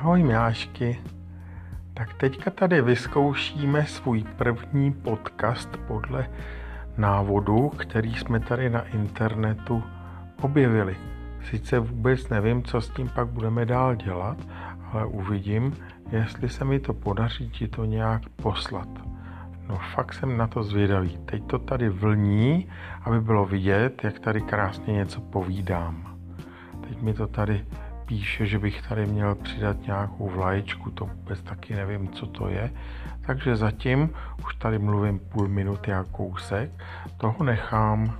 Ahoj Milášky. Tak teďka tady vyzkoušíme svůj první podcast podle návodu, který jsme tady na internetu objevili. Sice vůbec nevím, co s tím pak budeme dál dělat, ale uvidím, jestli se mi to podaří ti to nějak poslat. No fakt jsem na to zvědavý. Teď to tady vlní, aby bylo vidět, jak tady krásně něco povídám. Teď mi to tady píše, že bych tady měl přidat nějakou vlaječku, to vůbec taky nevím, co to je. Takže zatím už tady mluvím půl minuty a kousek, toho nechám